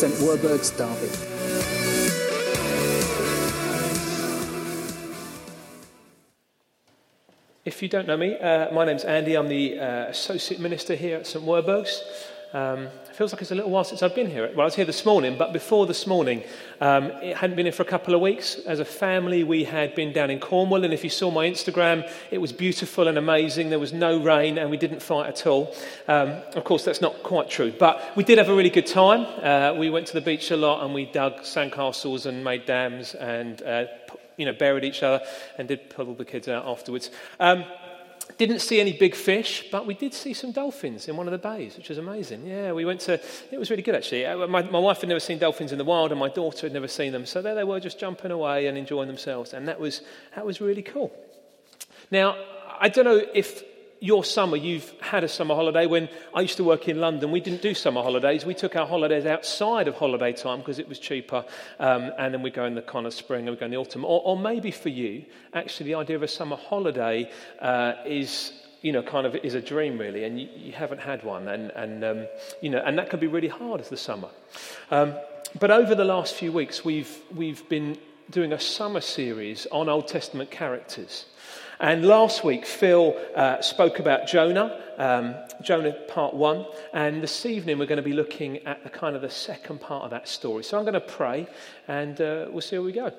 St Werburgh's Derby. If you don't know me, uh, my name's Andy. I'm the uh, Associate Minister here at St Werburgh's. Um, it feels like it's a little while since I've been here. Well, I was here this morning, but before this morning, um, it hadn't been here for a couple of weeks. As a family, we had been down in Cornwall, and if you saw my Instagram, it was beautiful and amazing. There was no rain, and we didn't fight at all. Um, of course, that's not quite true, but we did have a really good time. Uh, we went to the beach a lot, and we dug sandcastles and made dams and uh, you know, buried each other and did pull the kids out afterwards. Um, didn't see any big fish, but we did see some dolphins in one of the bays, which was amazing. Yeah, we went to, it was really good actually. Uh, my, my wife had never seen dolphins in the wild, and my daughter had never seen them. So there they were just jumping away and enjoying themselves. And that was, that was really cool. Now, I don't know if your summer, you've had a summer holiday. When I used to work in London, we didn't do summer holidays. We took our holidays outside of holiday time because it was cheaper. Um, and then we go in the kind of spring and we go in the autumn. Or, or maybe for you, actually, the idea of a summer holiday uh, is you know, kind of is a dream really, and you, you haven't had one, and, and um, you know, and that can be really hard as the summer. Um, but over the last few weeks, we've we've been doing a summer series on Old Testament characters. And last week, Phil uh, spoke about Jonah, um, Jonah part one. And this evening, we're going to be looking at the kind of the second part of that story. So I'm going to pray, and uh, we'll see where we go.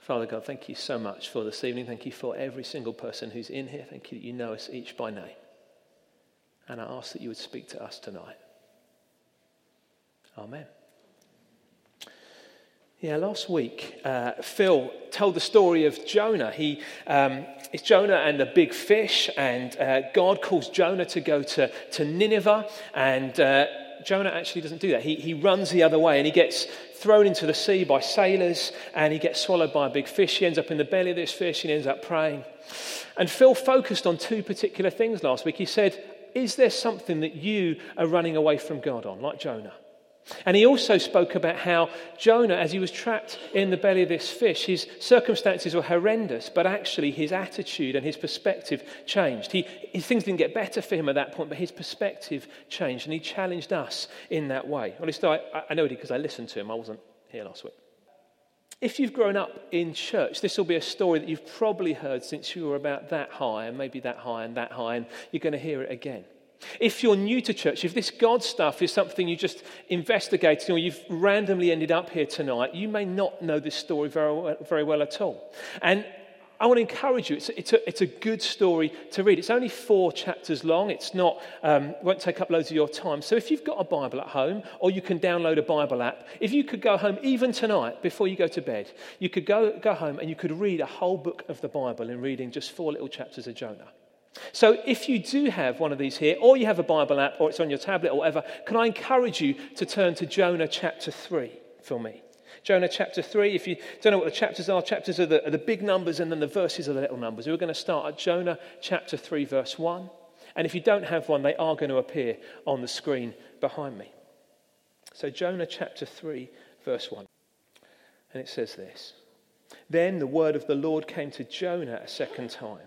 Father God, thank you so much for this evening. Thank you for every single person who's in here. Thank you that you know us each by name. And I ask that you would speak to us tonight. Amen. Yeah, last week, uh, Phil told the story of Jonah. He, um, it's Jonah and the big fish, and uh, God calls Jonah to go to, to Nineveh, and uh, Jonah actually doesn't do that. He, he runs the other way, and he gets thrown into the sea by sailors, and he gets swallowed by a big fish. He ends up in the belly of this fish, and he ends up praying. And Phil focused on two particular things last week. He said, Is there something that you are running away from God on, like Jonah? And he also spoke about how Jonah, as he was trapped in the belly of this fish, his circumstances were horrendous, but actually his attitude and his perspective changed. He, things didn't get better for him at that point, but his perspective changed, and he challenged us in that way. At least I, I know it because I listened to him. I wasn't here last week. If you've grown up in church, this will be a story that you've probably heard since you were about that high, and maybe that high and that high, and you're going to hear it again. If you're new to church, if this God stuff is something you just investigated or you've randomly ended up here tonight, you may not know this story very well, very well at all. And I want to encourage you. It's, it's, a, it's a good story to read. It's only four chapters long. It's not, um, won't take up loads of your time. So if you've got a Bible at home, or you can download a Bible app, if you could go home even tonight before you go to bed, you could go, go home and you could read a whole book of the Bible in reading just four little chapters of Jonah. So, if you do have one of these here, or you have a Bible app, or it's on your tablet, or whatever, can I encourage you to turn to Jonah chapter 3 for me? Jonah chapter 3. If you don't know what the chapters are, chapters are the, are the big numbers, and then the verses are the little numbers. We're going to start at Jonah chapter 3, verse 1. And if you don't have one, they are going to appear on the screen behind me. So, Jonah chapter 3, verse 1. And it says this Then the word of the Lord came to Jonah a second time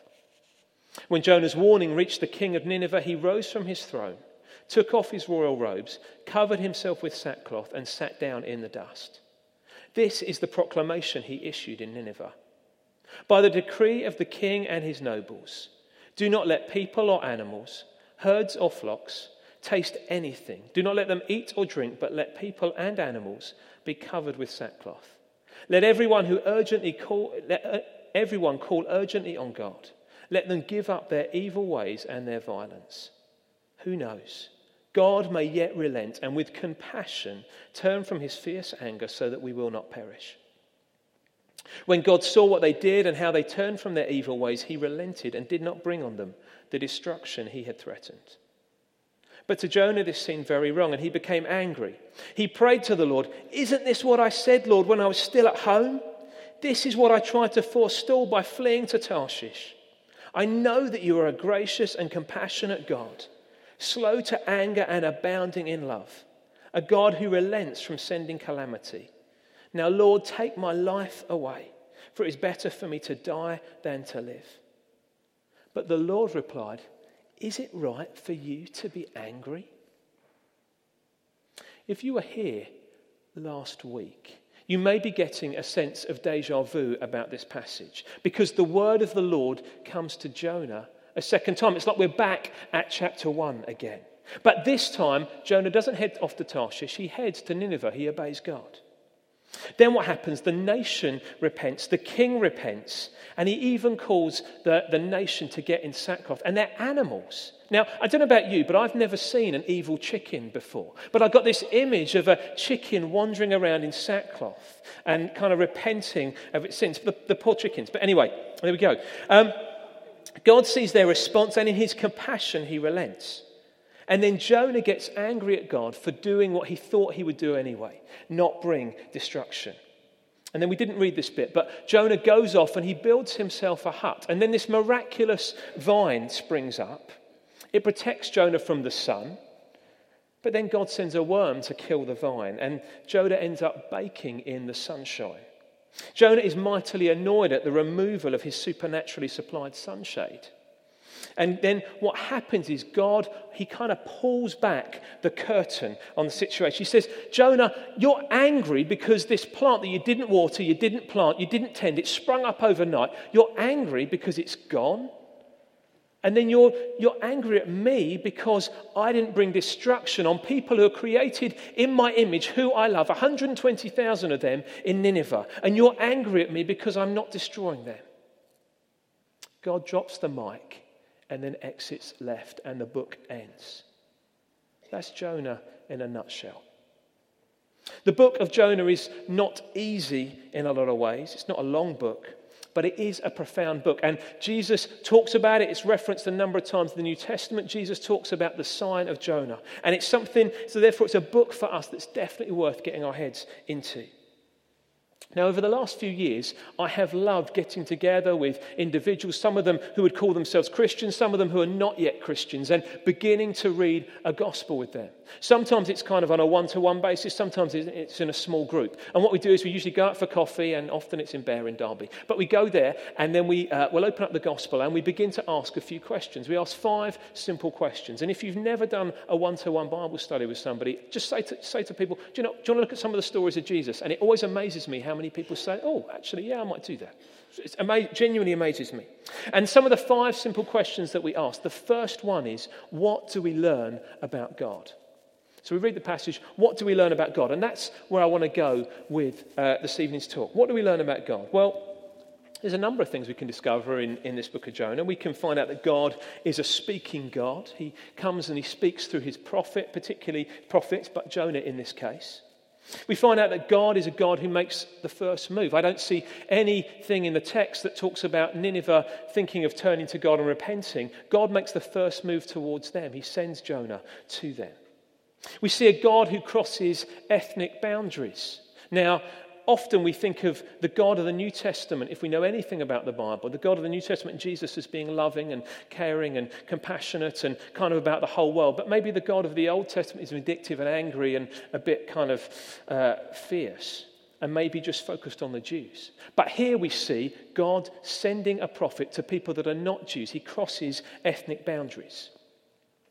When Jonah's warning reached the king of Nineveh, he rose from his throne, took off his royal robes, covered himself with sackcloth, and sat down in the dust. This is the proclamation he issued in Nineveh. By the decree of the king and his nobles, do not let people or animals, herds or flocks, taste anything. Do not let them eat or drink, but let people and animals be covered with sackcloth. Let everyone who urgently call, let uh, everyone call urgently on God. Let them give up their evil ways and their violence. Who knows? God may yet relent and with compassion turn from his fierce anger so that we will not perish. When God saw what they did and how they turned from their evil ways, he relented and did not bring on them the destruction he had threatened. But to Jonah, this seemed very wrong, and he became angry. He prayed to the Lord, Isn't this what I said, Lord, when I was still at home? This is what I tried to forestall by fleeing to Tarshish. I know that you are a gracious and compassionate God, slow to anger and abounding in love, a God who relents from sending calamity. Now, Lord, take my life away, for it is better for me to die than to live. But the Lord replied, Is it right for you to be angry? If you were here last week, you may be getting a sense of deja vu about this passage because the word of the Lord comes to Jonah a second time. It's like we're back at chapter 1 again. But this time, Jonah doesn't head off to Tarshish, he heads to Nineveh. He obeys God. Then what happens? The nation repents, the king repents, and he even calls the, the nation to get in sackcloth. And they're animals. Now, I don't know about you, but I've never seen an evil chicken before. But I've got this image of a chicken wandering around in sackcloth and kind of repenting of its sins. The, the poor chickens. But anyway, there we go. Um, God sees their response, and in his compassion, he relents. And then Jonah gets angry at God for doing what he thought he would do anyway, not bring destruction. And then we didn't read this bit, but Jonah goes off and he builds himself a hut. And then this miraculous vine springs up. It protects Jonah from the sun. But then God sends a worm to kill the vine, and Jonah ends up baking in the sunshine. Jonah is mightily annoyed at the removal of his supernaturally supplied sunshade. And then what happens is God, he kind of pulls back the curtain on the situation. He says, Jonah, you're angry because this plant that you didn't water, you didn't plant, you didn't tend, it sprung up overnight. You're angry because it's gone. And then you're, you're angry at me because I didn't bring destruction on people who are created in my image, who I love, 120,000 of them in Nineveh. And you're angry at me because I'm not destroying them. God drops the mic and then exits left, and the book ends. That's Jonah in a nutshell. The book of Jonah is not easy in a lot of ways. It's not a long book, but it is a profound book. And Jesus talks about it. It's referenced a number of times in the New Testament. Jesus talks about the sign of Jonah. And it's something, so therefore, it's a book for us that's definitely worth getting our heads into. Now, over the last few years, I have loved getting together with individuals, some of them who would call themselves Christians, some of them who are not yet Christians, and beginning to read a gospel with them. Sometimes it's kind of on a one to one basis, sometimes it's in a small group. And what we do is we usually go out for coffee, and often it's in Bear in Derby. But we go there, and then we, uh, we'll open up the gospel, and we begin to ask a few questions. We ask five simple questions. And if you've never done a one to one Bible study with somebody, just say to, say to people, do you, know, do you want to look at some of the stories of Jesus? And it always amazes me how many people say, oh, actually, yeah, I might do that. It ama- genuinely amazes me. And some of the five simple questions that we ask the first one is, what do we learn about God? So we read the passage, what do we learn about God? And that's where I want to go with uh, this evening's talk. What do we learn about God? Well, there's a number of things we can discover in, in this book of Jonah. We can find out that God is a speaking God. He comes and he speaks through his prophet, particularly prophets, but Jonah in this case. We find out that God is a God who makes the first move. I don't see anything in the text that talks about Nineveh thinking of turning to God and repenting. God makes the first move towards them. He sends Jonah to them. We see a God who crosses ethnic boundaries. Now, often we think of the God of the New Testament, if we know anything about the Bible, the God of the New Testament, Jesus, as being loving and caring and compassionate and kind of about the whole world. But maybe the God of the Old Testament is vindictive and angry and a bit kind of uh, fierce and maybe just focused on the Jews. But here we see God sending a prophet to people that are not Jews. He crosses ethnic boundaries.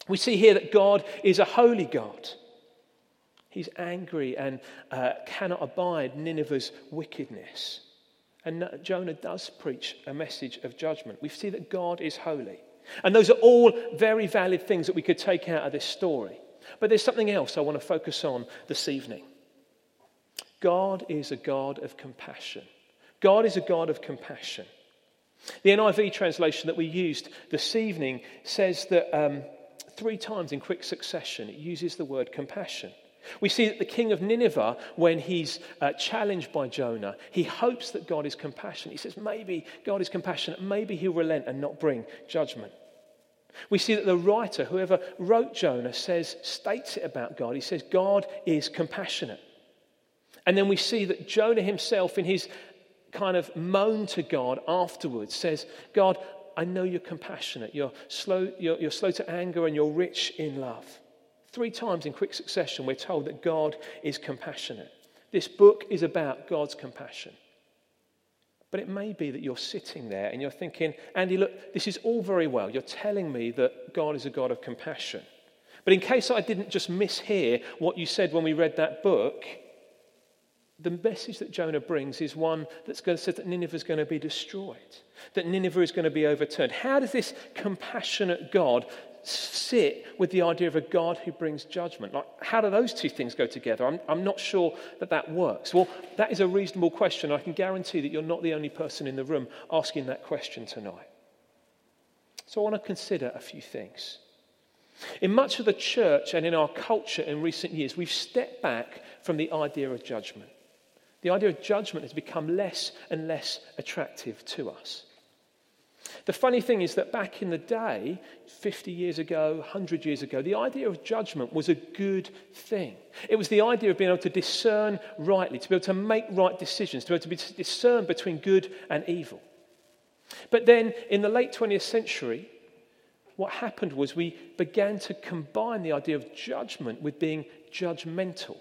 We see here that God is a holy God. He's angry and uh, cannot abide Nineveh's wickedness. And Jonah does preach a message of judgment. We see that God is holy. And those are all very valid things that we could take out of this story. But there's something else I want to focus on this evening. God is a God of compassion. God is a God of compassion. The NIV translation that we used this evening says that um, three times in quick succession it uses the word compassion. We see that the king of Nineveh, when he's uh, challenged by Jonah, he hopes that God is compassionate. He says, maybe God is compassionate. Maybe he'll relent and not bring judgment. We see that the writer, whoever wrote Jonah, says, states it about God. He says, God is compassionate. And then we see that Jonah himself, in his kind of moan to God afterwards, says, God, I know you're compassionate. You're slow, you're, you're slow to anger and you're rich in love. Three times in quick succession, we're told that God is compassionate. This book is about God's compassion. But it may be that you're sitting there and you're thinking, Andy, look, this is all very well. You're telling me that God is a God of compassion. But in case I didn't just mishear what you said when we read that book, the message that Jonah brings is one that's going to say that Nineveh is going to be destroyed, that Nineveh is going to be overturned. How does this compassionate God sit with the idea of a God who brings judgment? Like, how do those two things go together? I'm, I'm not sure that that works. Well, that is a reasonable question. I can guarantee that you're not the only person in the room asking that question tonight. So I want to consider a few things. In much of the church and in our culture in recent years, we've stepped back from the idea of judgment. The idea of judgment has become less and less attractive to us. The funny thing is that back in the day, 50 years ago, 100 years ago, the idea of judgment was a good thing. It was the idea of being able to discern rightly, to be able to make right decisions, to be able to discern between good and evil. But then in the late 20th century, what happened was we began to combine the idea of judgment with being judgmental.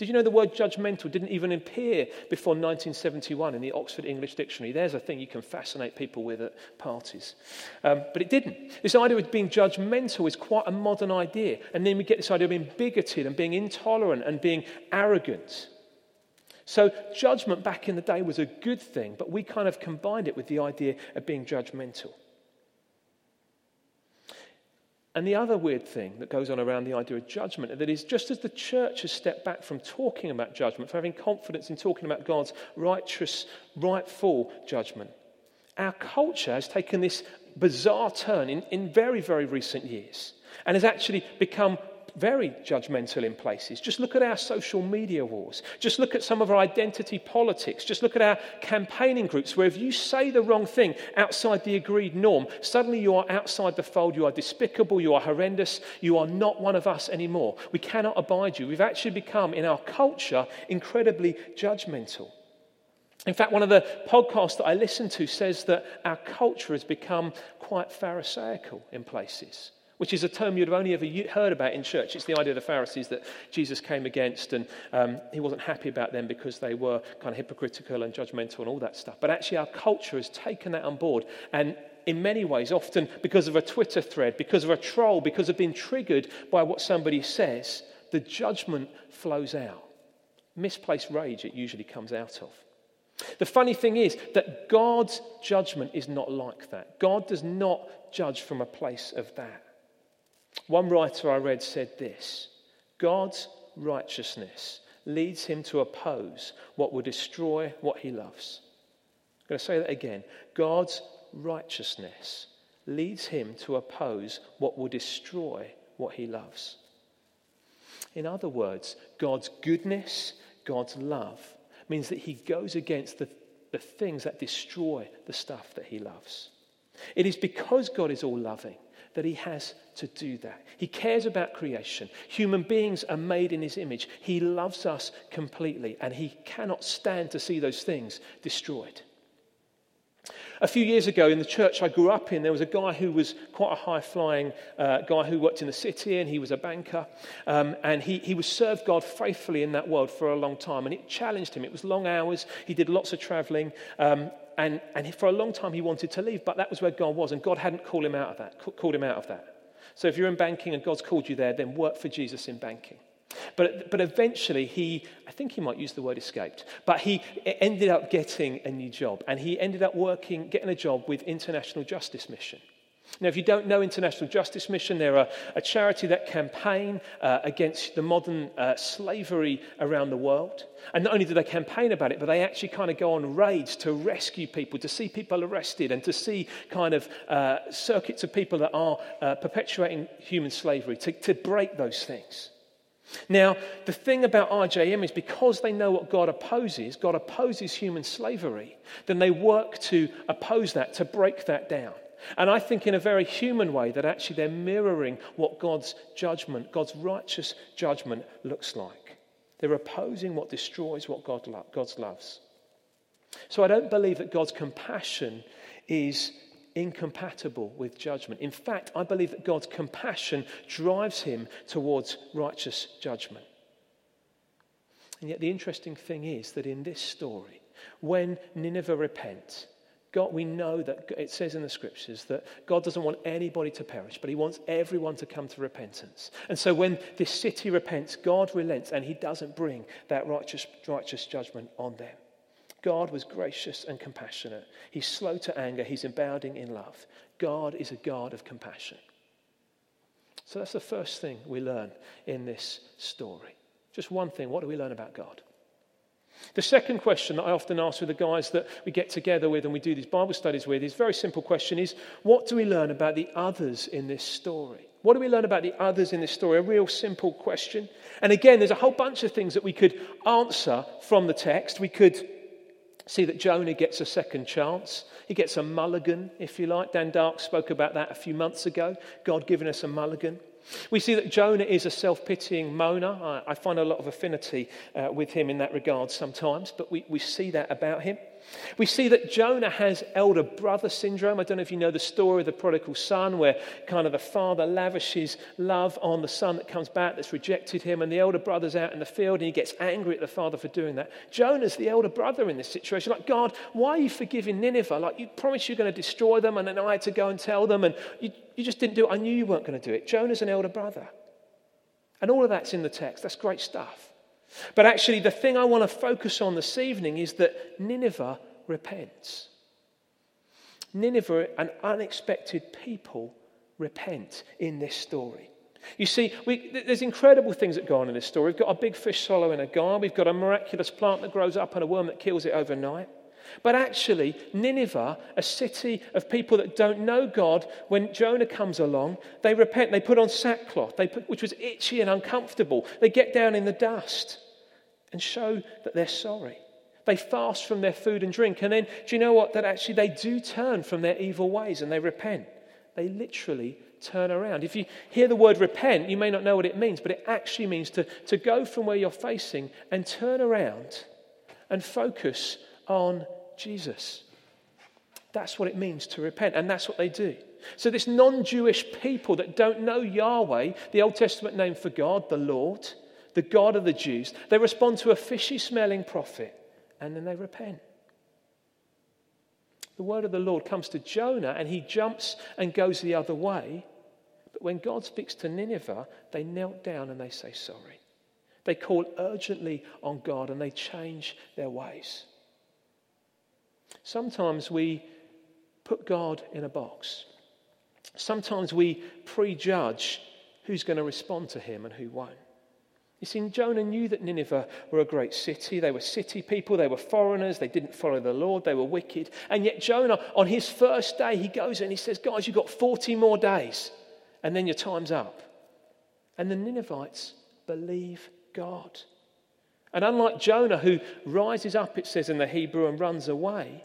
Did you know the word judgmental didn't even appear before 1971 in the Oxford English Dictionary? There's a thing you can fascinate people with at parties. Um, but it didn't. This idea of being judgmental is quite a modern idea. And then we get this idea of being bigoted and being intolerant and being arrogant. So, judgment back in the day was a good thing, but we kind of combined it with the idea of being judgmental. And the other weird thing that goes on around the idea of judgment, that is just as the church has stepped back from talking about judgment, from having confidence in talking about God's righteous, rightful judgment, our culture has taken this bizarre turn in, in very, very recent years and has actually become very judgmental in places. Just look at our social media wars. Just look at some of our identity politics. Just look at our campaigning groups where if you say the wrong thing outside the agreed norm, suddenly you are outside the fold. You are despicable. You are horrendous. You are not one of us anymore. We cannot abide you. We've actually become, in our culture, incredibly judgmental. In fact, one of the podcasts that I listen to says that our culture has become quite Pharisaical in places which is a term you'd have only ever heard about in church. It's the idea of the Pharisees that Jesus came against, and um, he wasn't happy about them because they were kind of hypocritical and judgmental and all that stuff. But actually, our culture has taken that on board. And in many ways, often because of a Twitter thread, because of a troll, because of being triggered by what somebody says, the judgment flows out. Misplaced rage, it usually comes out of. The funny thing is that God's judgment is not like that. God does not judge from a place of that. One writer I read said this God's righteousness leads him to oppose what will destroy what he loves. I'm going to say that again. God's righteousness leads him to oppose what will destroy what he loves. In other words, God's goodness, God's love, means that he goes against the, the things that destroy the stuff that he loves. It is because God is all loving that he has to do that. He cares about creation. Human beings are made in his image. He loves us completely, and he cannot stand to see those things destroyed. A few years ago in the church I grew up in, there was a guy who was quite a high flying uh, guy who worked in the city and he was a banker. Um, and he, he was served God faithfully in that world for a long time. And it challenged him. It was long hours, he did lots of traveling. Um, and, and for a long time he wanted to leave, but that was where God was, and God hadn't called him out of that. Called him out of that. So if you're in banking and God's called you there, then work for Jesus in banking. But, but eventually he, I think he might use the word escaped, but he ended up getting a new job, and he ended up working, getting a job with International Justice Mission. Now, if you don't know International Justice Mission, they're a, a charity that campaign uh, against the modern uh, slavery around the world. And not only do they campaign about it, but they actually kind of go on raids to rescue people, to see people arrested, and to see kind of uh, circuits of people that are uh, perpetuating human slavery, to, to break those things. Now, the thing about IJM is because they know what God opposes, God opposes human slavery, then they work to oppose that, to break that down. And I think, in a very human way, that actually they're mirroring what God's judgment, God's righteous judgment, looks like. They're opposing what destroys what God, lo- God loves. So I don't believe that God's compassion is incompatible with judgment. In fact, I believe that God's compassion drives him towards righteous judgment. And yet, the interesting thing is that in this story, when Nineveh repents, God, we know that it says in the scriptures that God doesn't want anybody to perish, but He wants everyone to come to repentance. And so when this city repents, God relents and He doesn't bring that righteous, righteous judgment on them. God was gracious and compassionate. He's slow to anger, He's abounding in love. God is a God of compassion. So that's the first thing we learn in this story. Just one thing what do we learn about God? The second question that I often ask with the guys that we get together with and we do these Bible studies with is a very simple question is what do we learn about the others in this story? What do we learn about the others in this story? A real simple question. And again, there's a whole bunch of things that we could answer from the text. We could see that Jonah gets a second chance. He gets a mulligan, if you like. Dan Dark spoke about that a few months ago. God giving us a mulligan. We see that Jonah is a self pitying moaner. I, find a lot of affinity uh, with him in that regard sometimes, but we, we see that about him. We see that Jonah has elder brother syndrome. I don't know if you know the story of the prodigal son, where kind of the father lavishes love on the son that comes back that's rejected him, and the elder brother's out in the field and he gets angry at the father for doing that. Jonah's the elder brother in this situation. Like, God, why are you forgiving Nineveh? Like, you promised you're going to destroy them, and then I had to go and tell them, and you, you just didn't do it. I knew you weren't going to do it. Jonah's an elder brother. And all of that's in the text. That's great stuff. But actually, the thing I want to focus on this evening is that Nineveh repents. Nineveh, an unexpected people, repent in this story. You see, we, there's incredible things that go on in this story. We've got a big fish swallowing a guy, we've got a miraculous plant that grows up and a worm that kills it overnight. But actually, Nineveh, a city of people that don't know God, when Jonah comes along, they repent. They put on sackcloth, put, which was itchy and uncomfortable. They get down in the dust and show that they're sorry. They fast from their food and drink. And then, do you know what? That actually they do turn from their evil ways and they repent. They literally turn around. If you hear the word repent, you may not know what it means, but it actually means to, to go from where you're facing and turn around and focus on Jesus. That's what it means to repent, and that's what they do. So, this non Jewish people that don't know Yahweh, the Old Testament name for God, the Lord, the God of the Jews, they respond to a fishy smelling prophet and then they repent. The word of the Lord comes to Jonah and he jumps and goes the other way. But when God speaks to Nineveh, they knelt down and they say sorry. They call urgently on God and they change their ways. Sometimes we put God in a box. Sometimes we prejudge who's going to respond to him and who won't. You see, Jonah knew that Nineveh were a great city. They were city people, they were foreigners, they didn't follow the Lord, they were wicked. And yet, Jonah, on his first day, he goes and he says, Guys, you've got 40 more days, and then your time's up. And the Ninevites believe God. And unlike Jonah, who rises up, it says in the Hebrew, and runs away,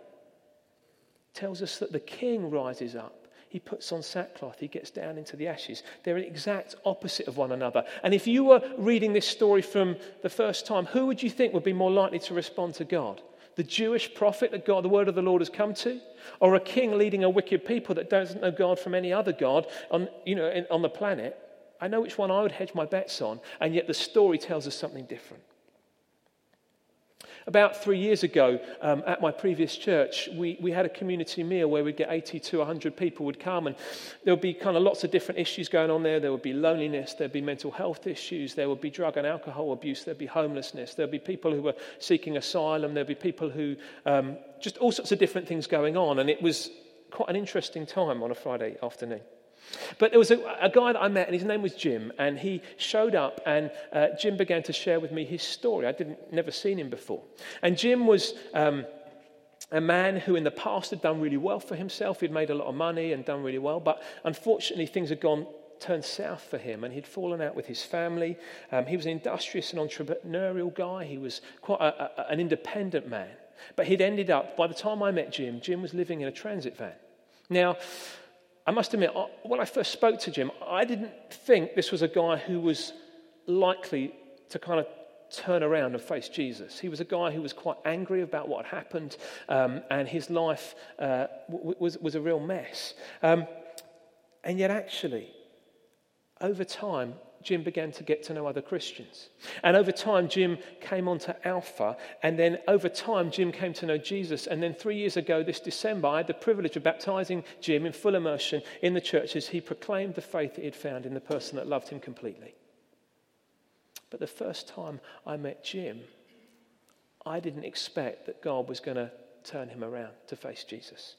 tells us that the king rises up he puts on sackcloth, he gets down into the ashes. They're the exact opposite of one another. And if you were reading this story from the first time, who would you think would be more likely to respond to God? The Jewish prophet that God, the word of the Lord has come to? Or a king leading a wicked people that doesn't know God from any other God on, you know, on the planet? I know which one I would hedge my bets on, and yet the story tells us something different. About three years ago, um, at my previous church, we, we had a community meal where we'd get 80 to 100 people would come, and there would be kind of lots of different issues going on there. There would be loneliness, there'd be mental health issues, there would be drug and alcohol abuse, there'd be homelessness, there'd be people who were seeking asylum, there'd be people who um, just all sorts of different things going on, and it was quite an interesting time on a Friday afternoon. But there was a, a, guy that I met, and his name was Jim, and he showed up, and uh, Jim began to share with me his story. I didn't never seen him before, and Jim was. Um, a man who in the past had done really well for himself. He'd made a lot of money and done really well, but unfortunately things had gone turned south for him and he'd fallen out with his family. Um, he was an industrious and entrepreneurial guy. He was quite a, a, an independent man. But he'd ended up, by the time I met Jim, Jim was living in a transit van. Now, I must admit, when I first spoke to Jim, I didn't think this was a guy who was likely to kind of turn around and face Jesus. He was a guy who was quite angry about what had happened, um, and his life uh, w- was, was a real mess. Um, and yet, actually, over time, Jim began to get to know other Christians. And over time, Jim came on to Alpha. And then over time, Jim came to know Jesus. And then three years ago, this December, I had the privilege of baptizing Jim in full immersion in the church as he proclaimed the faith that he'd found in the person that loved him completely. But the first time I met Jim, I didn't expect that God was going to turn him around to face Jesus.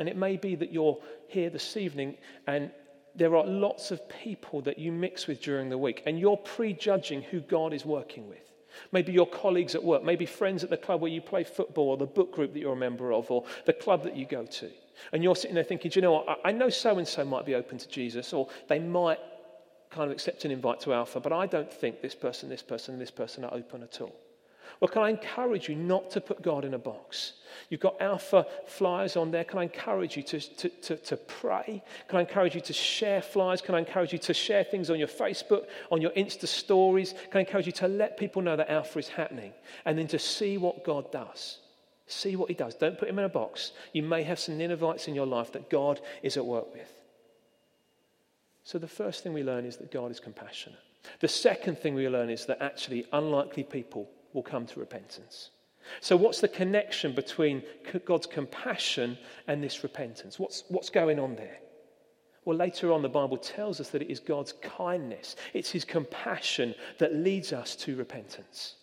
And it may be that you're here this evening and there are lots of people that you mix with during the week, and you're prejudging who God is working with. Maybe your colleagues at work, maybe friends at the club where you play football, or the book group that you're a member of, or the club that you go to. And you're sitting there thinking, do you know what? I know so and so might be open to Jesus, or they might kind of accept an invite to Alpha, but I don't think this person, this person, and this person are open at all. Well, can I encourage you not to put God in a box? You've got alpha flyers on there. Can I encourage you to, to, to, to, pray? Can I encourage you to share flyers? Can I encourage you to share things on your Facebook, on your Insta stories? Can I encourage you to let people know that alpha is happening and then to see what God does? See what He does. Don't put Him in a box. You may have some Ninevites in your life that God is at work with. So the first thing we learn is that God is compassionate. The second thing we learn is that actually unlikely people will come to repentance. So, what's the connection between God's compassion and this repentance? What's, what's going on there? Well, later on, the Bible tells us that it is God's kindness, it's His compassion that leads us to repentance.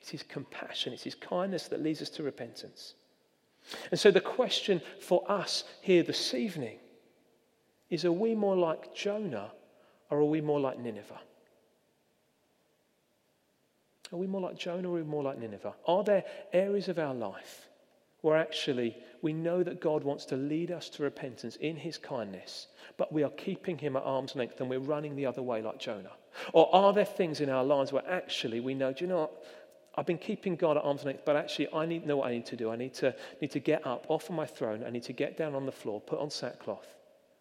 It's His compassion, it's His kindness that leads us to repentance. And so, the question for us here this evening is are we more like Jonah or are we more like Nineveh? Are we more like Jonah or are we more like Nineveh? Are there areas of our life where actually we know that God wants to lead us to repentance in his kindness, but we are keeping him at arm's length and we're running the other way like Jonah? Or are there things in our lives where actually we know, do you know what? I've been keeping God at arm's length, but actually I need know what I need to do. I need to, need to get up off of my throne. I need to get down on the floor, put on sackcloth,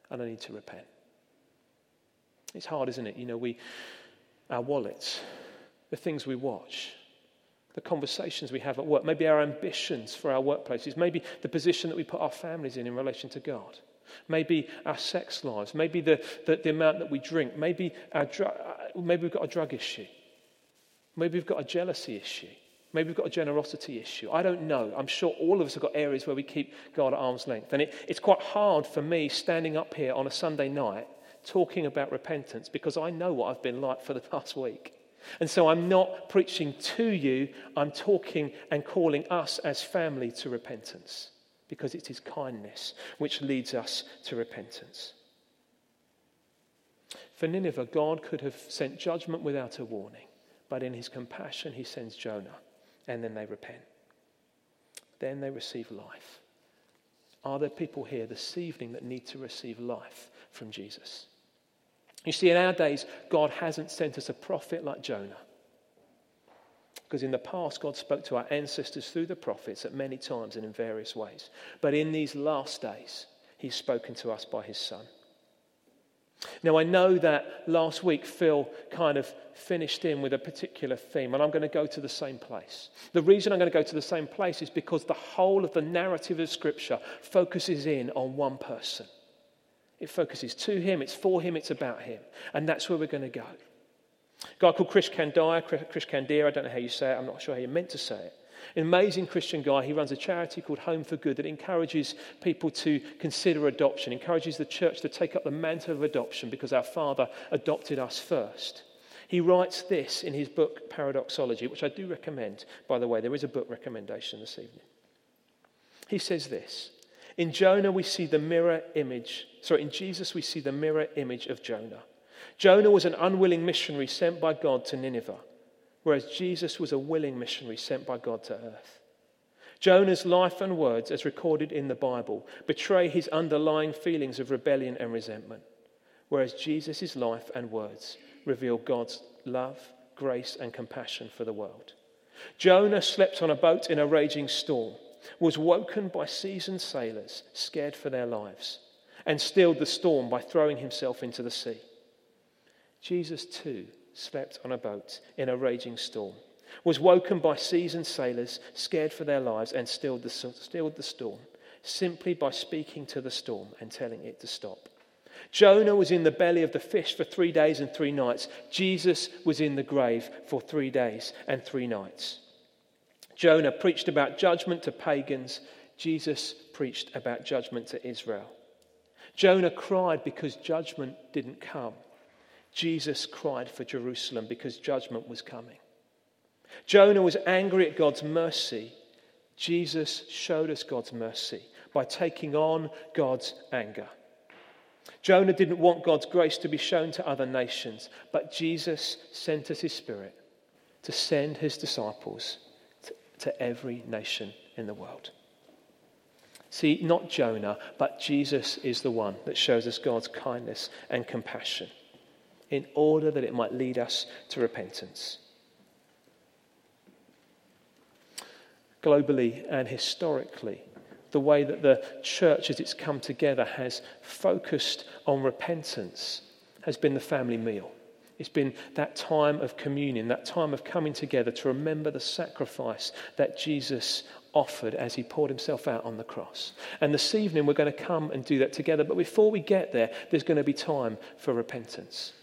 and I need to repent. It's hard, isn't it? You know, we, our wallets, the things we watch, the conversations we have at work, maybe our ambitions for our workplaces, maybe the position that we put our families in in relation to God, maybe our sex lives, maybe the, the, the amount that we drink, maybe, our dr- uh, maybe we've got a drug issue, maybe we've got a jealousy issue. Maybe we've got a generosity issue. I don't know. I'm sure all of us have got areas where we keep God at arm's length. And it, it's quite hard for me standing up here on a Sunday night talking about repentance because I know what I've been like for the past week. And so I'm not preaching to you, I'm talking and calling us as family to repentance because it is kindness which leads us to repentance. For Nineveh, God could have sent judgment without a warning, but in his compassion, he sends Jonah, and then they repent. Then they receive life. Are there people here this evening that need to receive life from Jesus? You see, in our days, God hasn't sent us a prophet like Jonah. Because in the past, God spoke to our ancestors through the prophets at many times and in various ways. But in these last days, He's spoken to us by His Son. Now, I know that last week Phil kind of finished in with a particular theme, and I'm going to go to the same place. The reason I'm going to go to the same place is because the whole of the narrative of Scripture focuses in on one person. It focuses to him, it's for him, it's about him. And that's where we're going to go. A guy called Chris Kandiah, Krish Kandiah, I don't know how you say it, I'm not sure how you're meant to say it. An amazing Christian guy. He runs a charity called Home for Good that encourages people to consider adoption, encourages the church to take up the mantle of adoption because our Father adopted us first. He writes this in his book, Paradoxology, which I do recommend, by the way. There is a book recommendation this evening. He says this in Jonah, we see the mirror image. Sorry, in Jesus, we see the mirror image of Jonah. Jonah was an unwilling missionary sent by God to Nineveh, whereas Jesus was a willing missionary sent by God to earth. Jonah's life and words, as recorded in the Bible, betray his underlying feelings of rebellion and resentment, whereas Jesus' life and words reveal God's love, grace, and compassion for the world. Jonah slept on a boat in a raging storm. Was woken by seasoned sailors scared for their lives and stilled the storm by throwing himself into the sea. Jesus too slept on a boat in a raging storm, was woken by seasoned sailors scared for their lives and stilled the, stilled the storm simply by speaking to the storm and telling it to stop. Jonah was in the belly of the fish for three days and three nights. Jesus was in the grave for three days and three nights. Jonah preached about judgment to pagans. Jesus preached about judgment to Israel. Jonah cried because judgment didn't come. Jesus cried for Jerusalem because judgment was coming. Jonah was angry at God's mercy. Jesus showed us God's mercy by taking on God's anger. Jonah didn't want God's grace to be shown to other nations, but Jesus sent us his Spirit to send his disciples to every nation in the world. See, not Jonah, but Jesus is the one that shows us God's kindness and compassion in order that it might lead us to repentance. Globally and historically, the way that the church, as it's come together, has focused on repentance has been the family meal. It's been that time of communion, that time of coming together to remember the sacrifice that Jesus offered as he poured himself out on the cross. And this evening we're going to come and do that together. But before we get there, there's going to be time for repentance.